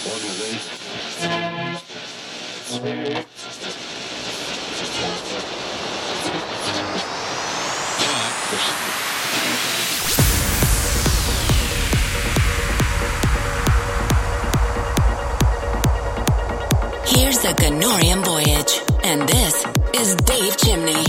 Here's a Ganorian Voyage, and this is Dave Chimney.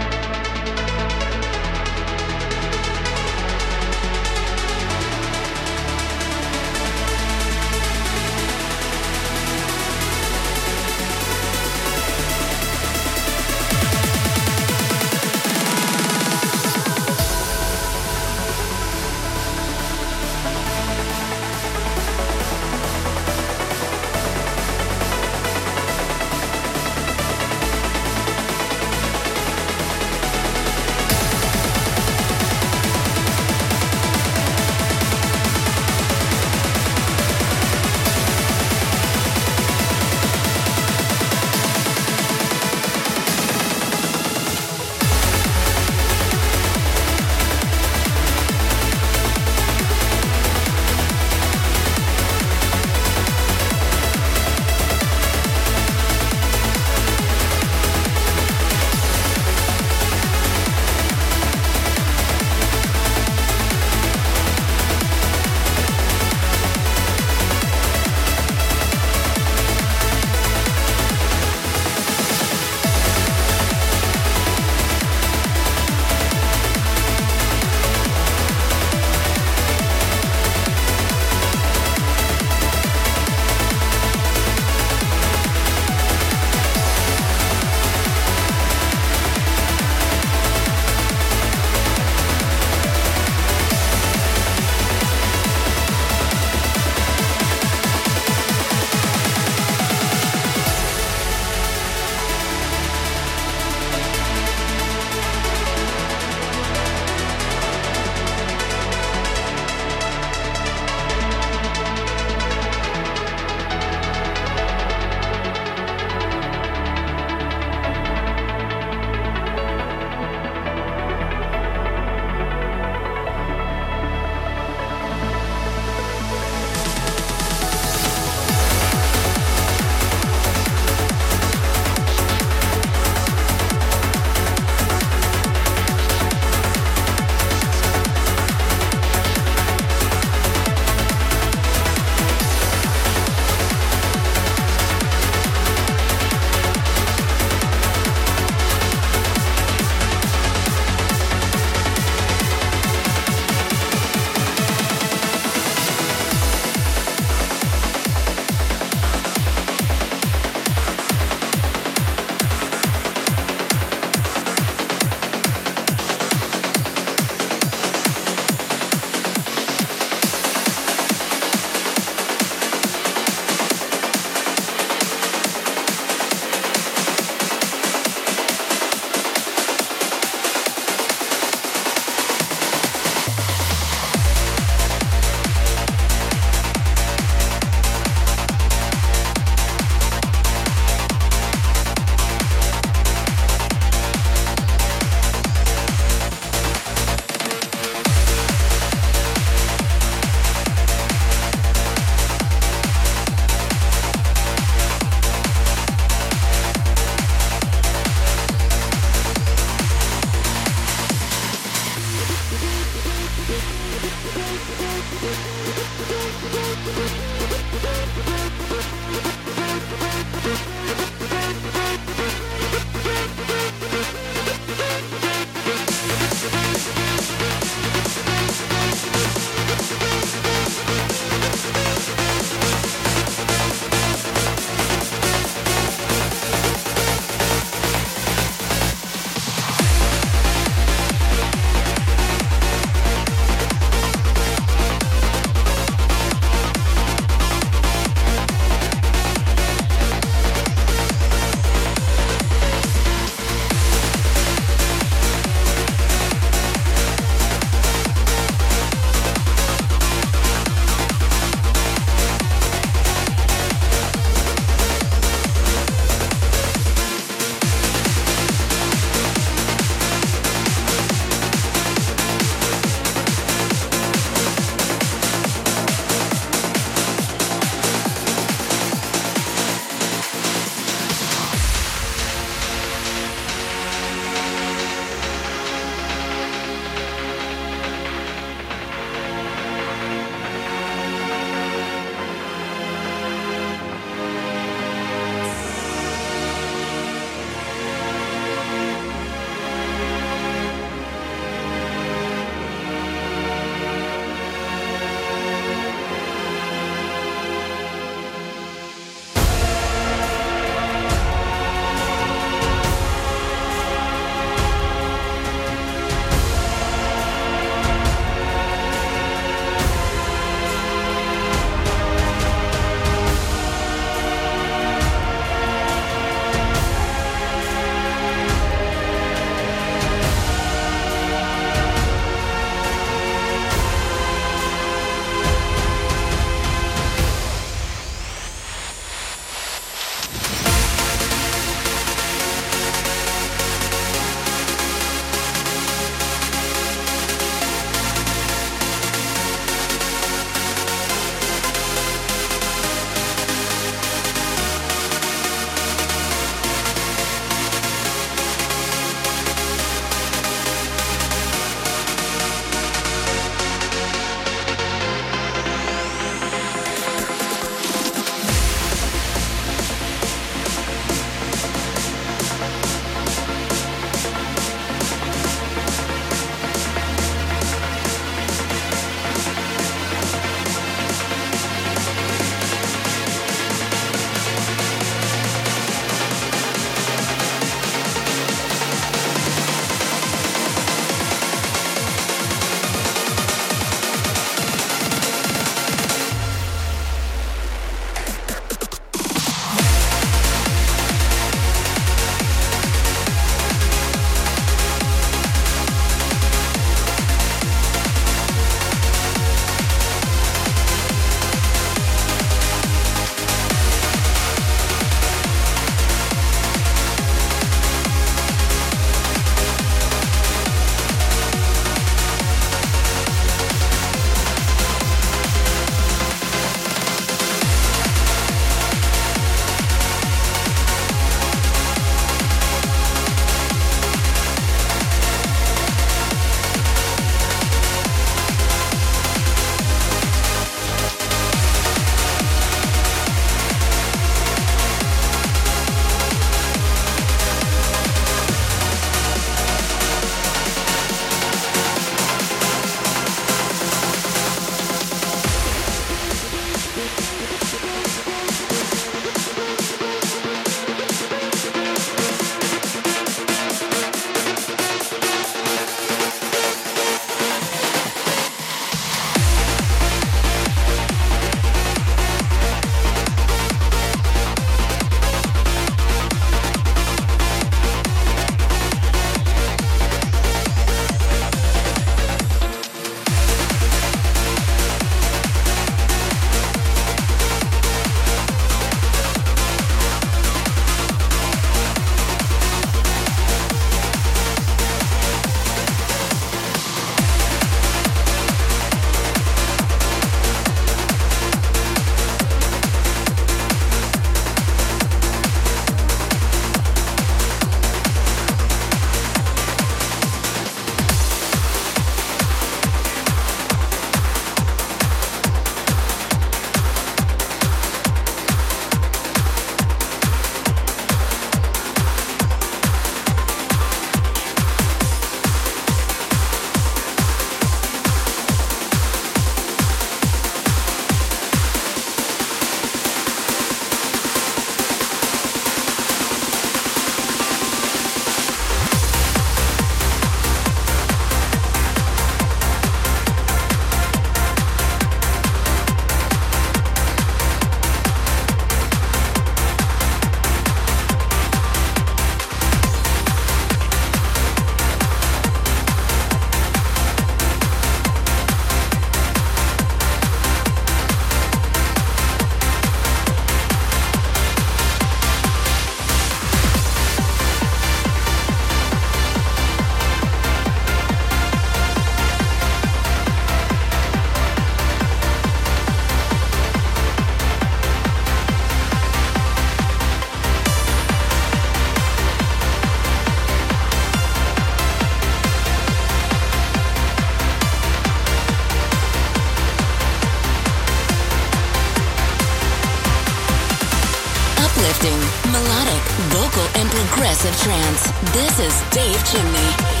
Trance. This is Dave Chimney.